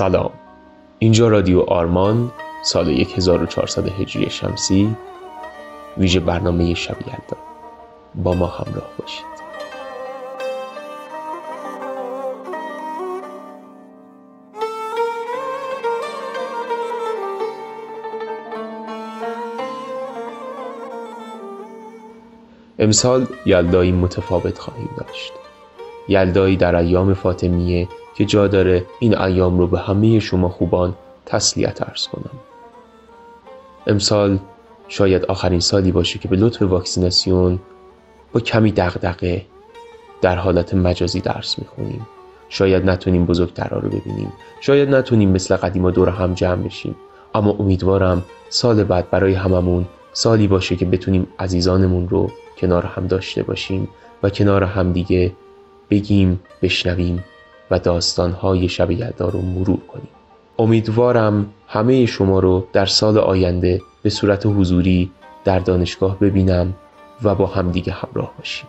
سلام. اینجا رادیو آرمان سال 1400 هجری شمسی ویژه برنامه شب یلدا با ما همراه باشید. امسال یلدایی متفاوت خواهیم داشت. یلدایی در ایام فاطمیه که جا داره این ایام رو به همه شما خوبان تسلیت ارز کنم. امسال شاید آخرین سالی باشه که به لطف واکسیناسیون با کمی دغدغه در حالت مجازی درس می‌خونیم. شاید نتونیم بزرگترها رو ببینیم. شاید نتونیم مثل قدیما دور هم جمع بشیم. اما امیدوارم سال بعد برای هممون سالی باشه که بتونیم عزیزانمون رو کنار هم داشته باشیم و کنار هم دیگه بگیم بشنویم و داستانهای شب یلدا رو مرور کنیم. امیدوارم همه شما رو در سال آینده به صورت حضوری در دانشگاه ببینم و با همدیگه همراه باشیم.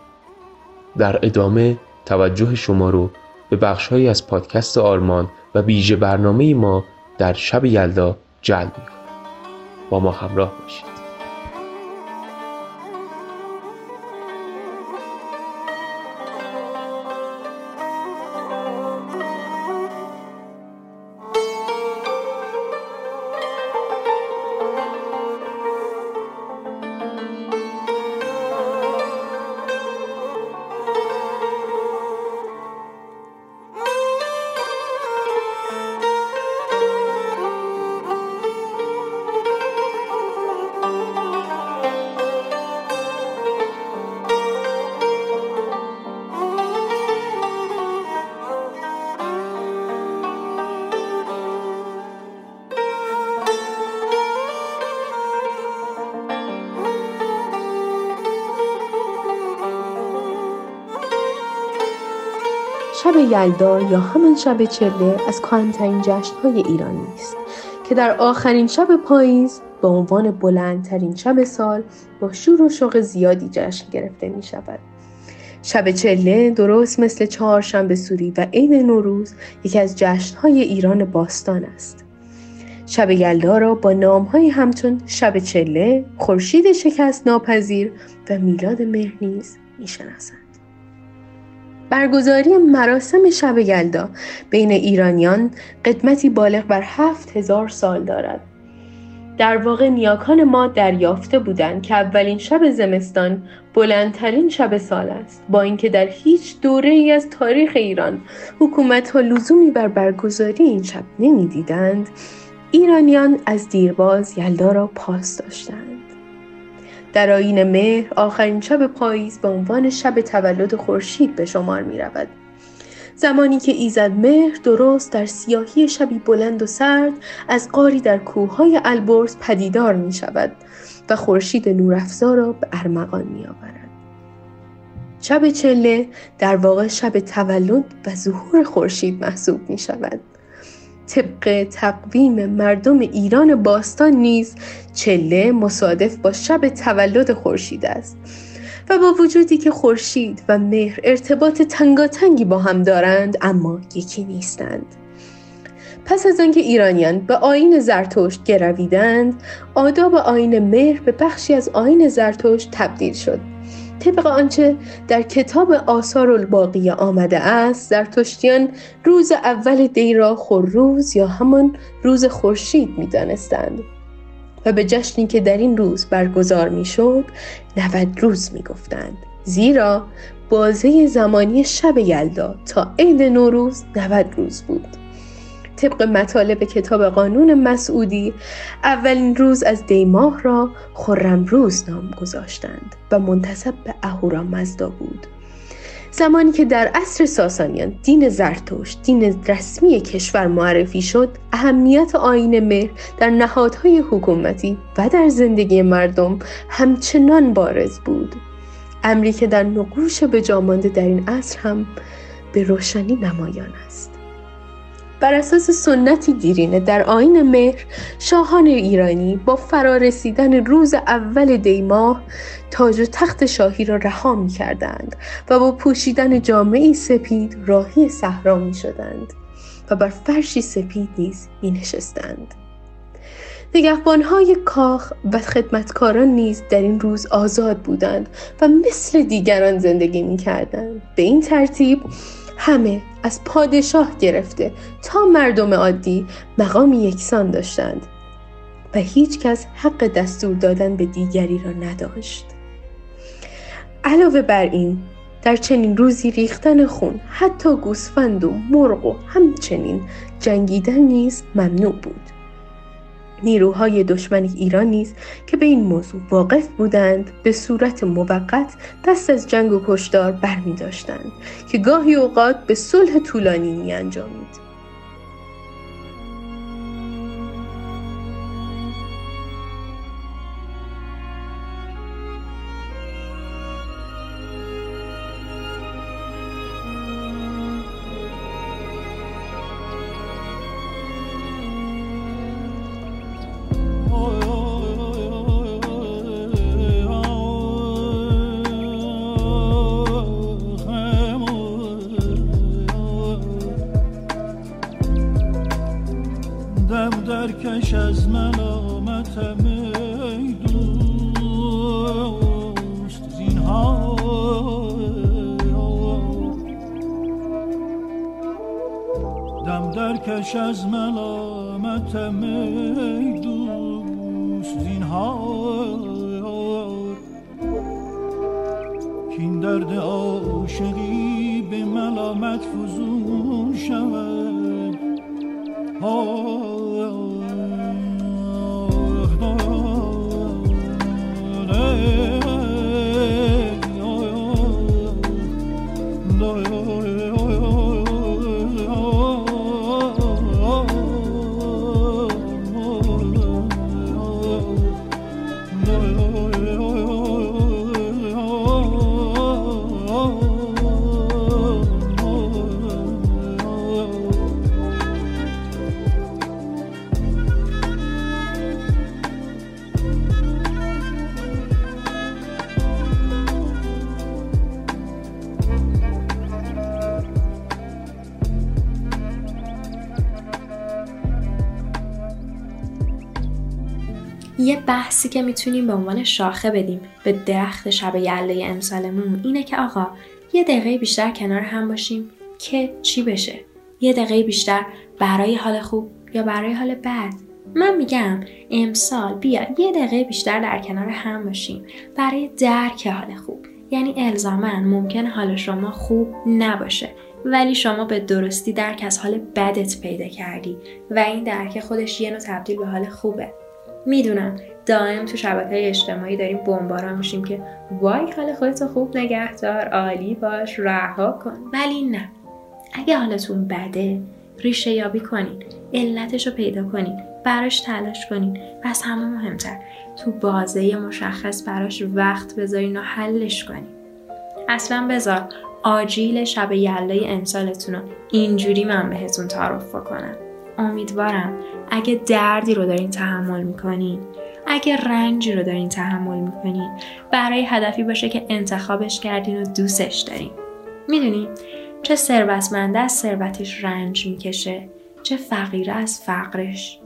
در ادامه توجه شما رو به بخشهایی از پادکست آرمان و ویژه برنامه ما در شب یلدا جلب می‌کنم. با ما همراه باشید. یلدا یا همان شب چله از کهنترین جشنهای ایرانی است که در آخرین شب پاییز به عنوان بلندترین شب سال با شور و شوق زیادی جشن گرفته می شود. شب چله درست مثل چهارشنبه سوری و عید نوروز یکی از جشنهای ایران باستان است. شب یلدا را با نامهایی همچون شب چله، خورشید شکست ناپذیر و میلاد مهر نیز می‌شناسند. برگزاری مراسم شب یلدا بین ایرانیان قدمتی بالغ بر هفت هزار سال دارد. در واقع نیاکان ما دریافته بودند که اولین شب زمستان بلندترین شب سال است با اینکه در هیچ دوره ای از تاریخ ایران حکومت ها لزومی بر برگزاری این شب نمی‌دیدند ایرانیان از دیرباز یلدا را پاس داشتند در آین مهر آخرین شب پاییز به عنوان شب تولد خورشید به شمار می رود. زمانی که ایزد مهر درست در سیاهی شبی بلند و سرد از قاری در کوههای البرز پدیدار می شود و خورشید نورافزا را به ارمغان می آورد. شب چله در واقع شب تولد و ظهور خورشید محسوب می شود. طبق تقویم مردم ایران باستان نیز چله مصادف با شب تولد خورشید است و با وجودی که خورشید و مهر ارتباط تنگاتنگی با هم دارند اما یکی نیستند. پس از آنکه ایرانیان به آین زرتشت گرویدند آداب آین مهر به بخشی از آین زرتشت تبدیل شد. طبق آنچه در کتاب آثار الباقیه آمده است زرتشتیان روز اول دی را خورروز یا همان روز خورشید می‌دانستند. و به جشنی که در این روز برگزار می‌شد نود روز می‌گفتند. زیرا بازه زمانی شب یلدا تا عید نوروز 90 روز بود. طبق مطالب کتاب قانون مسعودی اولین روز از دیماه را خرم روز نام گذاشتند و منتصب به اهورا مزدا بود. زمانی که در عصر ساسانیان دین زرتوش دین رسمی کشور معرفی شد اهمیت آین مهر در نهادهای حکومتی و در زندگی مردم همچنان بارز بود. امری که در نقوش به جامانده در این عصر هم به روشنی نمایان است. بر اساس سنتی دیرینه در آین مهر شاهان ایرانی با فرارسیدن روز اول دیماه تاج و تخت شاهی را رها می کردند و با پوشیدن جامعه سپید راهی صحرا می شدند و بر فرشی سپید نیز می نشستند. نگهبانهای کاخ و خدمتکاران نیز در این روز آزاد بودند و مثل دیگران زندگی می کردند. به این ترتیب همه از پادشاه گرفته تا مردم عادی مقامی یکسان داشتند و هیچ کس حق دستور دادن به دیگری را نداشت. علاوه بر این در چنین روزی ریختن خون حتی گوسفند و مرغ و همچنین جنگیدن نیز ممنوع بود نیروهای دشمن ایران نیز که به این موضوع واقف بودند به صورت موقت دست از جنگ و کشدار برمی داشتند که گاهی اوقات به صلح طولانی می انجامید. درکش از ملامتم ای دوست زینهار کین درد عاشقی به ملامت فزون بحثی که می‌تونیم به عنوان شاخه بدیم به درخت شب یله امسالمون اینه که آقا یه دقیقه بیشتر کنار هم باشیم که چی بشه؟ یه دقیقه بیشتر برای حال خوب یا برای حال بد؟ من میگم امسال بیا یه دقیقه بیشتر در کنار هم باشیم برای درک حال خوب. یعنی الزاما ممکن حال شما خوب نباشه ولی شما به درستی درک از حال بدت پیدا کردی و این درک خودش یه نوع تبدیل به حال خوبه. می‌دونم. دائم تو شبکه اجتماعی داریم بمباران میشیم که وای حال خودتو خوب نگهدار عالی باش رها کن. ولی نه. اگه حالتون بده ریشه یابی کنین علتش رو پیدا کنین براش تلاش کنین. و از همه مهمتر تو بازه مشخص براش وقت بذارین و حلش کنین. اصلا بذار آجیل شب یله امسالتون رو اینجوری من بهتون تعارف کنم امیدوارم اگه دردی رو دارین تحمل می‌کنین اگه رنجی رو دارین تحمل می‌کنین برای هدفی باشه که انتخابش کردین و دوستش دارین. می‌دونین چه ثروتمنده از ثروتش رنج می‌کشه چه فقیره از فقرش.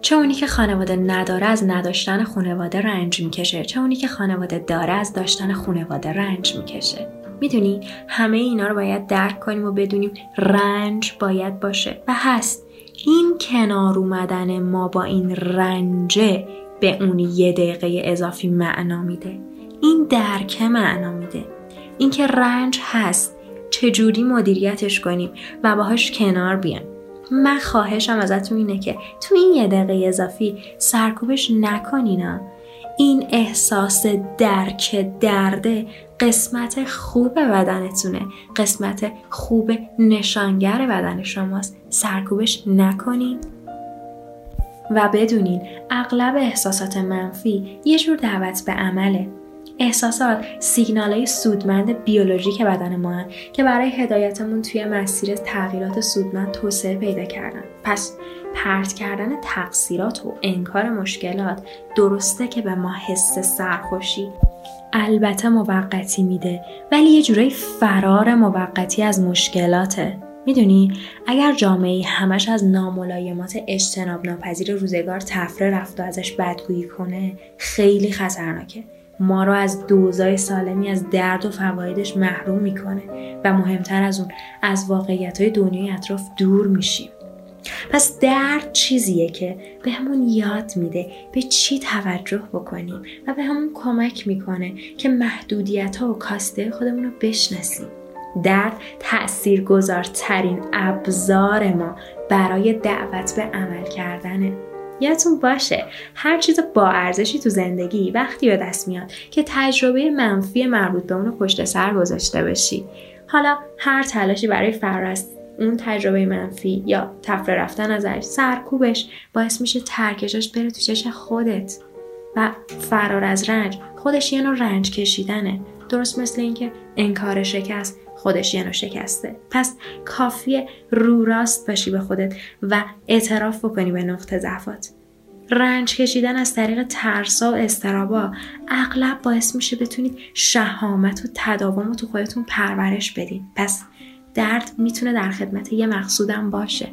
چه اونی که خانواده نداره از نداشتن خانواده رنج می‌کشه چه اونی که خانواده داره از داشتن خانواده رنج می‌کشه. می‌دونی؟ همه اینا رو باید درک کنیم و بدونیم رنج باید باشه و هست. این کنار اومدن ما با این رنجه به اون یه دقیقه اضافی معنا میده. این درک معنا میده. اینکه رنج هست چجوری مدیریتش کنیم و باهاش کنار بیایم. من خواهشم ازتون اینه که تو این یه دقیقه اضافی سرکوبش نکنینا این احساس درک درده قسمت خوب بدنتونه. قسمت خوب نشانگر بدن شماست. سرکوبش نکنین. و بدونین اغلب احساسات منفی یه جور دعوت به عمله. احساسات سیگنال های سودمند بیولوژیک بدن ما هن که برای هدایتمون توی مسیر تغییرات سودمند توسعه پیدا کردن. پس پرت کردن تقصیرات و انکار مشکلات درسته که به ما حس سرخوشی. البته موقتی میده ولی یه جورایی فرار موقتی از مشکلاته. می‌دونی؟ اگر جامعه همش از ناملایمات اجتناب ناپذیر روزگار تفره رفت و ازش بدگویی کنه خیلی خطرناکه. ما رو از دوزای سالمی از درد و فوایدش محروم می‌کنه و مهمتر از اون از واقعیت های دنیای اطراف دور میشیم. پس درد چیزیه که به همون یاد میده به چی توجه بکنیم و به همون کمک می‌کنه که محدودیت ها و کاسته خودمون رو بشناسیم. درد تأثیر گذارترین ابزار ما برای دعوت به عمل کردنه. یادتون باشه هر چیز با ارزشی تو زندگی وقتی به دست میاد که تجربه منفی مربوط به اونو پشت سر گذاشته باشی. حالا هر تلاشی برای فرار اون تجربه منفی یا تفره رفتن ازش سرکوبش باعث میشه ترکشش بره تو چش خودت و فرار از رنج. خودش یه نوع رنج کشیدنه. درست مثل اینکه انکار شکست خودش یه نوع شکسته. پس کافیه رو راست باشی به خودت و اعتراف بکنی به نقطه ضعفات. رنج کشیدن از طریق ترسا و استرابا اغلب باعث میشه بتونید شهامت و تداوم رو تو خودتون پرورش بدین. پس درد می‌تونه در خدمت یه مقصودم باشه.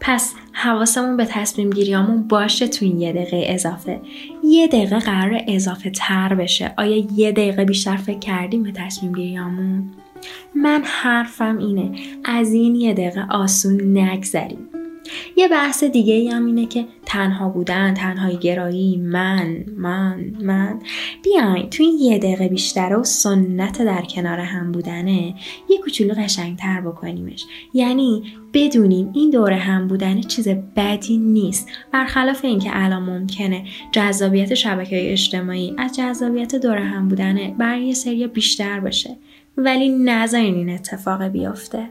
پس حواسمون به تصمیم گیریامون باشه تو این یه دقیقه اضافه. یه دقیقه قرار اضافه تر بشه. آیا یه دقیقه بیشتر فکر کردیم به تصمیم گیریامون؟ من حرفم اینه از این یه دقیقه آسون نگذریم. یه بحث دیگه ای هم اینه که تنها بودن تنهایی گرایی من من من. بیاین تو این یه دقیقه بیشتر و سنت در کنار هم بودنه یه کوچولو قشنگتر بکنیمش. یعنی بدونیم این دوره هم بودن چیز بدی نیست. برخلاف اینکه الان ممکنه جذابیت شبکه اجتماعی از جذابیت دوره هم بودنه برای یه سری بیشتر باشه. ولی نذارین این اتفاق بیفته.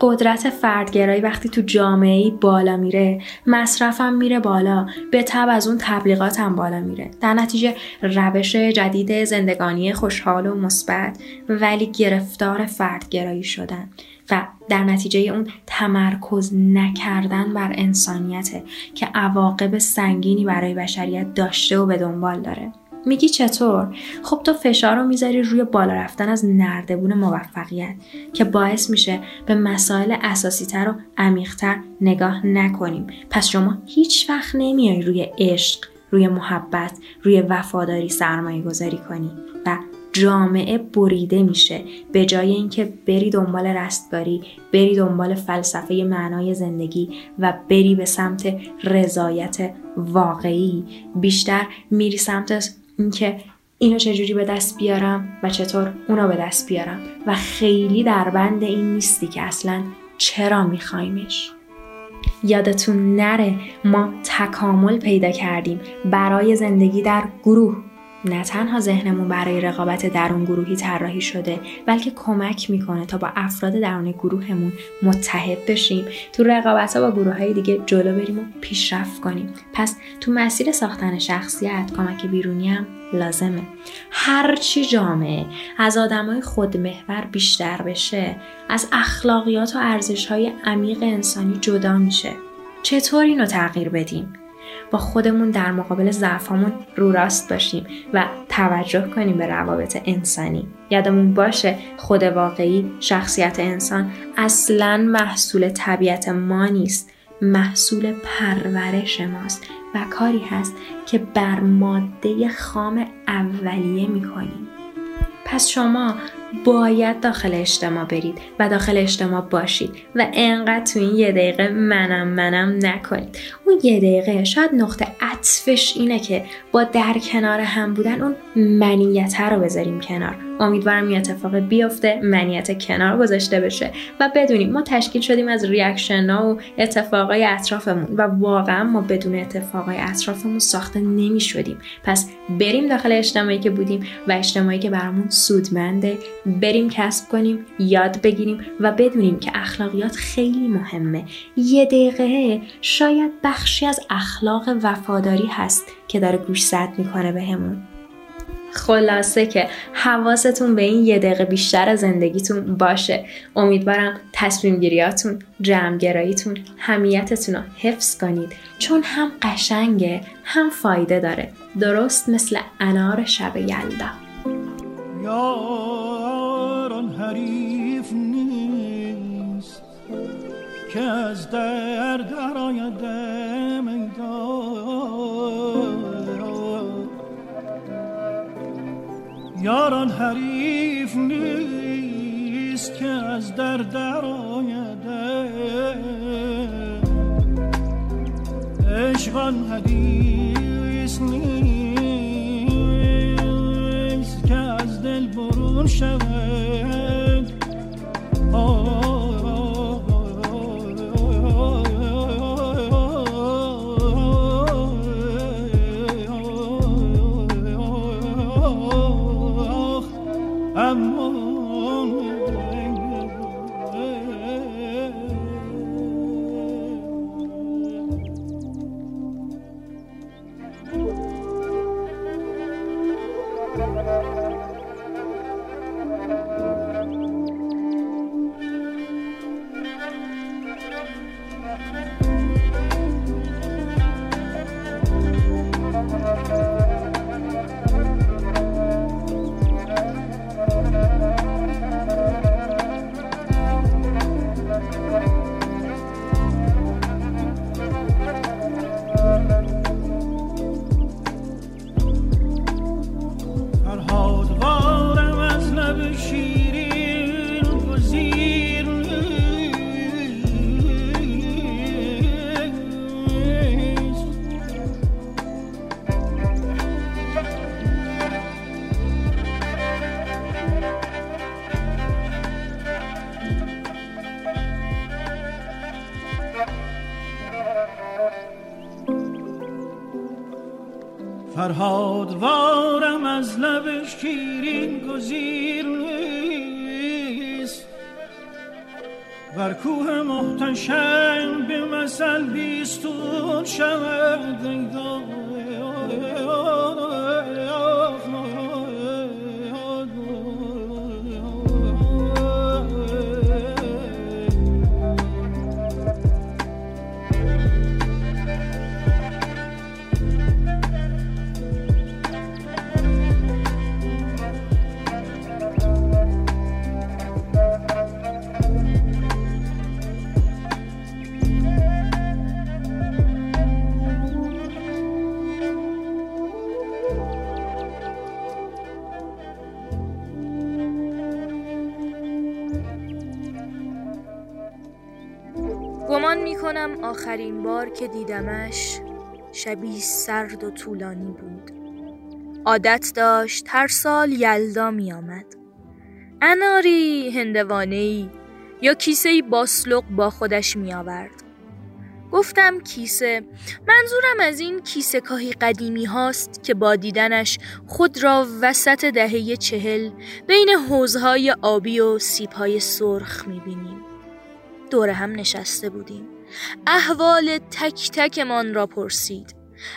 قدرت فردگرایی وقتی تو جامعه بالا میره مصرفم میره بالا به تب از اون تبلیغاتم بالا میره. در نتیجه روش جدید زندگانی خوشحال و مثبت ولی گرفتار فردگرایی شدن و در نتیجه اون تمرکز نکردن بر انسانیته که عواقب سنگینی برای بشریت داشته و به دنبال داره. میگی چطور؟ خب تو فشار رو می‌ذاری روی بالا رفتن از نردبون موفقیت که باعث میشه به مسائل اساسی تر و عمیقتر نگاه نکنیم پس شما هیچ وقت نمیای روی عشق روی محبت روی وفاداری سرمایه گذاری کنی و جامعه بریده میشه به جای اینکه بری دنبال رستگاری بری دنبال فلسفه معنای زندگی و بری به سمت رضایت واقعی بیشتر میری سمت اینکه اینو چجوری به دست بیارم و چطور اونو به دست بیارم. و خیلی در بند این نیستی که اصلا چرا میخوایمش. یادتون نره ما تکامل پیدا کردیم برای زندگی در گروه. نه تنها ذهنمون برای رقابت درون گروهی طراحی شده بلکه کمک می‌کنه تا با افراد درون گروهمون متحد بشیم. تو رقابت ها با گروه های دیگه جلو بریم و پیشرفت کنیم. پس تو مسیر ساختن شخصیت کمک بیرونی هم لازمه. هرچی جامعه از آدمای خودمحور بیشتر بشه از اخلاقیات و ارزش های عمیق انسانی جدا میشه. چطور اینو تغییر بدیم؟ با خودمون در مقابل ضعفامون رو راست باشیم و توجه کنیم به روابط انسانی. یادمون باشه خود واقعی شخصیت انسان اصلا محصول طبیعت ما نیست محصول پرورش ماست و کاری هست که بر ماده خام اولیه می‌کنیم. پس شما باید داخل اجتماع برید و داخل اجتماع باشید و انقدر تو این یه دقیقه منم منم نکنید. اون یه دقیقه شاید نقطه عطفش اینه که با در کنار هم بودن اون منیت رو بذاریم کنار. امیدوارم این اتفاق بیفته منیت کنار گذاشته بشه و بدونیم ما تشکیل شدیم از ریاکشن ها و اتفاقای اطرافمون و واقعا ما بدون اتفاقای اطرافمون ساخته نمی شدیم پس بریم داخل اجتماعی که بودیم و اجتماعی که برامون سودمنده بریم کسب کنیم یاد بگیریم و بدونیم که اخلاقیات خیلی مهمه. یه دقیقه شاید بخشی از اخلاق وفاداری هست که داره گوش زد می‌کنه بهمون. خلاصه که حواستون به این یه دقیقه بیشتر زندگیتون باشه. امیدوارم تصمیم گیریاتون جمعگراییتون همیتتون رو حفظ کنید. چون هم قشنگه هم فایده داره. درست مثل انار شب یلدا. یاران حریف نیست که از در در آید یاران حریف نیست که از در در آید عشقان حدیث نیست Murşev'e کوه محتشم به مثل بیستون شود. آخرین بار که دیدمش شبی سرد و طولانی بود. عادت داشت هر سال یلدا می آمد اناری هندوانهی یا کیسه باسلق با خودش می آورد گفتم کیسه منظورم از این کیسه کاهی قدیمی هاست که با دیدنش خود را وسط دهه چهل بین حوزهای آبی و سیبهای سرخ می بینیم دور هم نشسته بودیم. احوال تک تکمان را پرسید.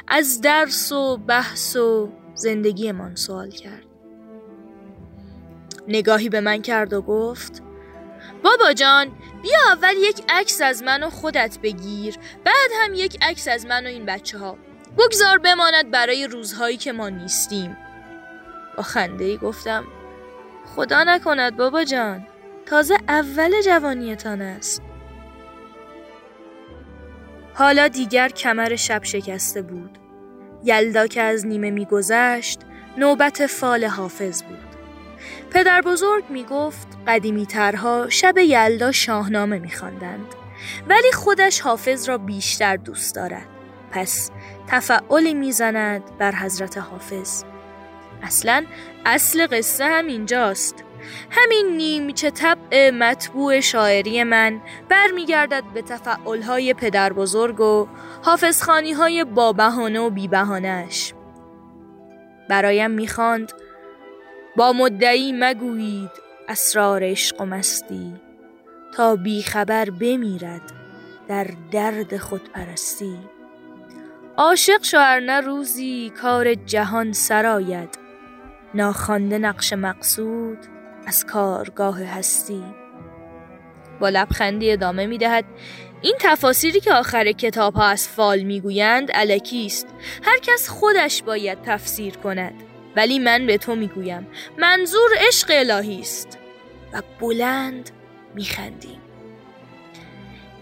از درس و بحث و زندگیمان سوال کرد. نگاهی به من کرد و گفت بابا جان بیا اول یک عکس از من و خودت بگیر بعد هم یک عکس از من و این بچه ها بگذار بماند برای روزهایی که ما نیستیم. با خنده ای گفتم خدا نکند بابا جان تازه اول جوانیتان است. حالا دیگر کمر شب شکسته بود. یلدا که از نیمه میگذشت نوبت فال حافظ بود. پدر بزرگ می گفت قدیمی ترها شب یلدا شاهنامه می خواندند. ولی خودش حافظ را بیشتر دوست دارد. پس تفعلی می‌زند بر حضرت حافظ. اصلا اصل قصه هم اینجاست همین نیمچه طبع مطبوع شاعری من برمیگردد به تفعلهای پدر بزرگ و حافظخانی های با بهانه و بی بهانهش. برایم می‌خواند با مدعی مگویید اسرار عشق و مستی تا بیخبر بمیرد در درد خود پرستی عاشق شوهر نه روزی کار جهان سراید ناخوانده نقش مقصود از کارگاه هستی. با لبخندی ادامه می دهد این تفاسیری که آخر کتاب ها از فال می گویند علکی است. هر کس خودش باید تفسیر کند. ولی من به تو می گویم منظور عشق الهی است. و بلند می خندیم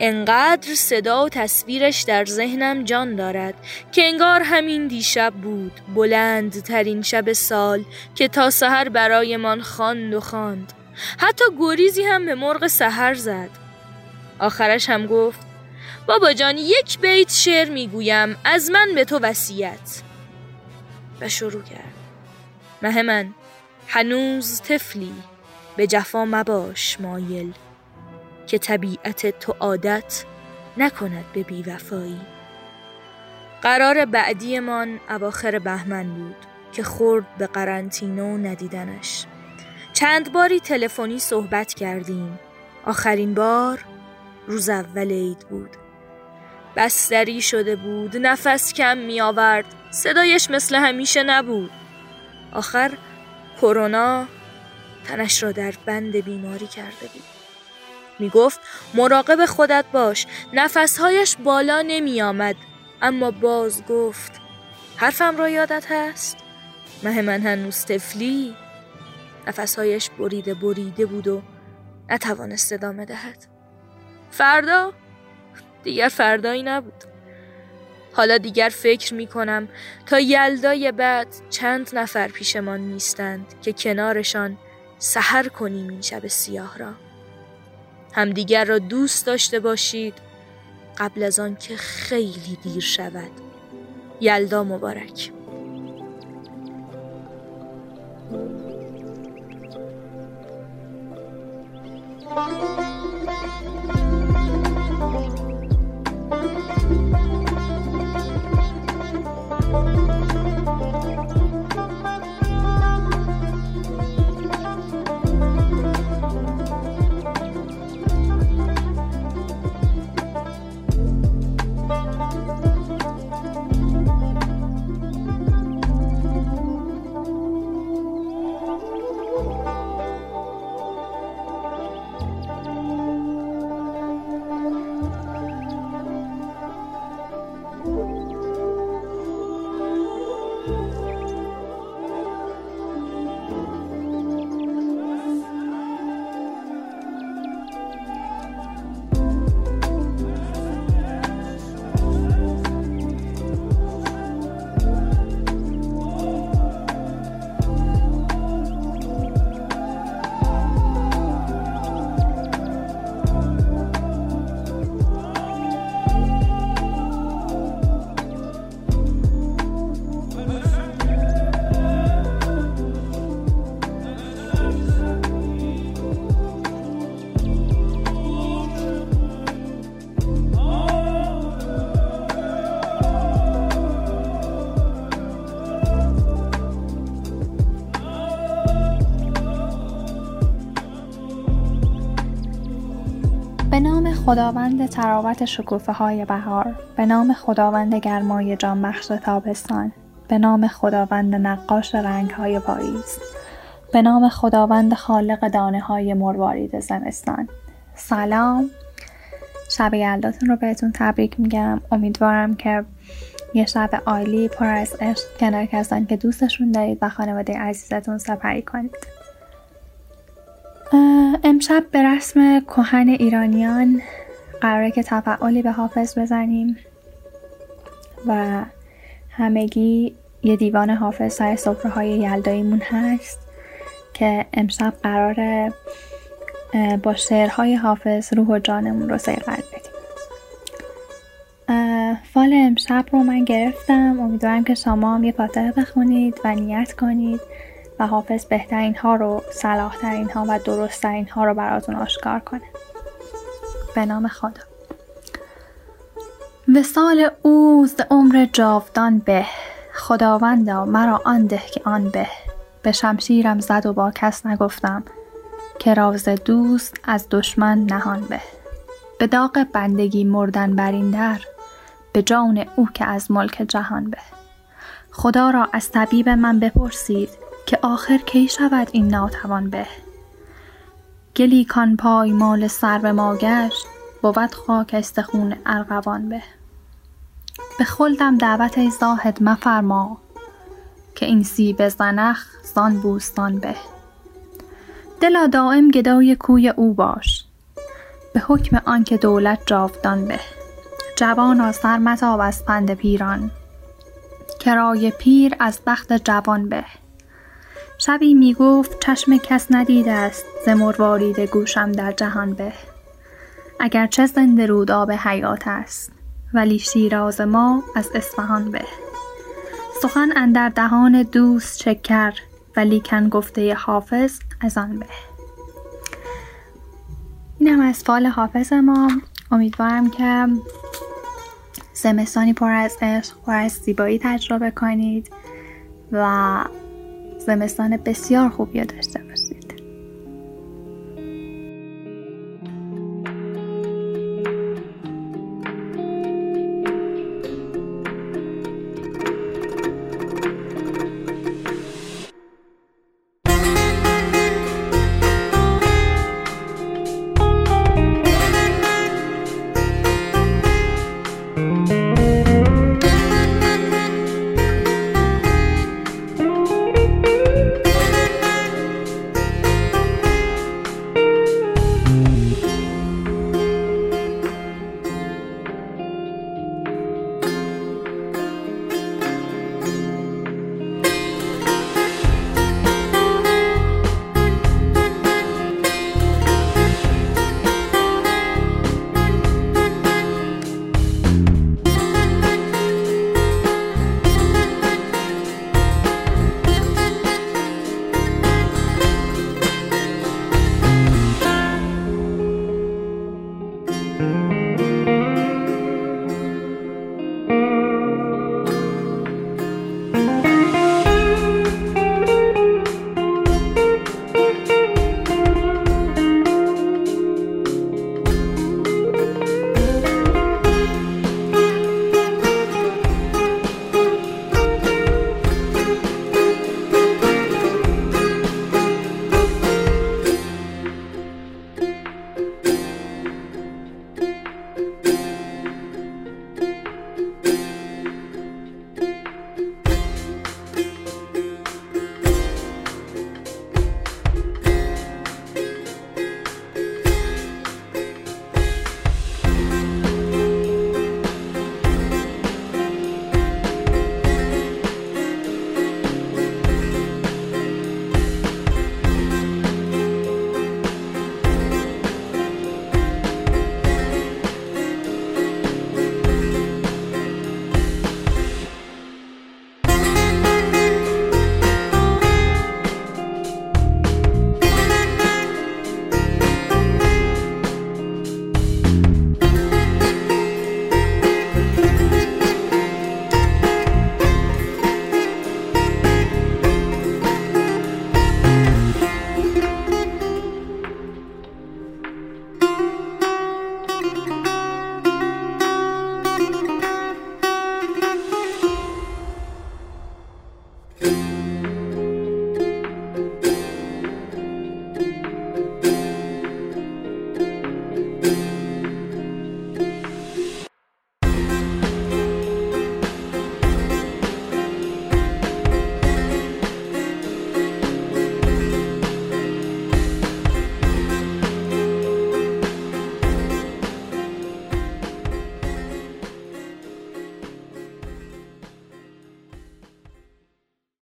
انقدر صدا و تصویرش در ذهنم جان دارد که انگار همین دیشب بود بلند ترین شب سال که تا سحر برایمان خواند و خواند. حتی گریزی هم به مرغ سحر زد. آخرش هم گفت بابا جان یک بیت شعر می‌گویم از من به تو وصیت. و شروع کرد. مه من هنوز طفلی به جفا مباش مایل. که طبیعت تو عادت نکند به بیوفایی. قرار بعدیمان اواخر بهمن بود که خورد به قرنطینه و ندیدنش. چند باری تلفنی صحبت کردیم. آخرین بار روز اول عید بود. بستری شده بود نفس کم می آورد. صدایش مثل همیشه نبود. آخر کرونا تنش را در بند بیماری کرده بود. می گفت مراقب خودت باش نفسهایش بالا نمی آمد اما باز گفت حرفم را یادت هست؟ مه من هنوز تفلی نفسهایش بریده بریده بود و نتوانست ادامه دهد فردا؟ دیگر فردایی نبود. حالا دیگر فکر می کنم تا یلدای بعد چند نفر پیشمان نیستند که کنارشان سحر کنیم این شب سیاه را. همدیگر را دوست داشته باشید قبل از آن که خیلی دیر شود. یلدا مبارک. خداوند تراوت شکوفه های بهار به نام خداوند گرمای جان بخش تابستان به نام خداوند نقاش رنگ های پاییز به نام خداوند خالق دانه های مروارید زمستان. سلام. شب یلداتون رو بهتون تبریک میگم. امیدوارم که یه شب عالی پر از عشق کنار کسانی که دوستشون دارید و خانواده عزیزتون سپری کنید. امشب به رسم کهن ایرانیان قراره که تفعالی به حافظ بزنیم و همگی یه دیوان حافظ سر صفره های یلداییمون هست که امشب قراره با شعرهای حافظ روح و جانمون رو سیقل بدیم. فال امشب رو من گرفتم. امیدوارم که شما هم یه فاتحه بخونید و نیت کنید. و حافظ بهترین ها رو صلاحترین ها و درستترین ها رو براتون آشکار کنه. به نام خدا. وسال او ز عمر جاودان به. خداوندا مرا آن ده که آن به. به شمشیرم زد و با کس نگفتم که راز دوست از دشمن نهان به. به داغ بندگی مردن بر این در به جان او که از ملک جهان به. خدا را از طبیب من بپرسید که آخر کی شود این ناتوان به؟ گلی کان پای مال سر ما گشت بود خاک استخون ارغوان به. به خلدم دعوت ای زاهد مفرما که این سیب زنخ زان بوستان به. دلا دائم گدای کوی او باش به حکم آنکه دولت جاودان به. جوان سر متاب از پند پیران کرای پیر از بخت جوان به. شبی می گفت چشم کس ندیده است ز گوشم در جهان به. اگرچه زنده رود آب حیات است ولی شیراز ما از اصفهان به. سخن اندر دهان دوست شکر ولیکن گفته حافظ از آن به. اینم از فال حافظ ما. امیدوارم که زمستانی پر از عشق پر از زیبایی تجربه کنید و زمستان بسیار خوبی داشته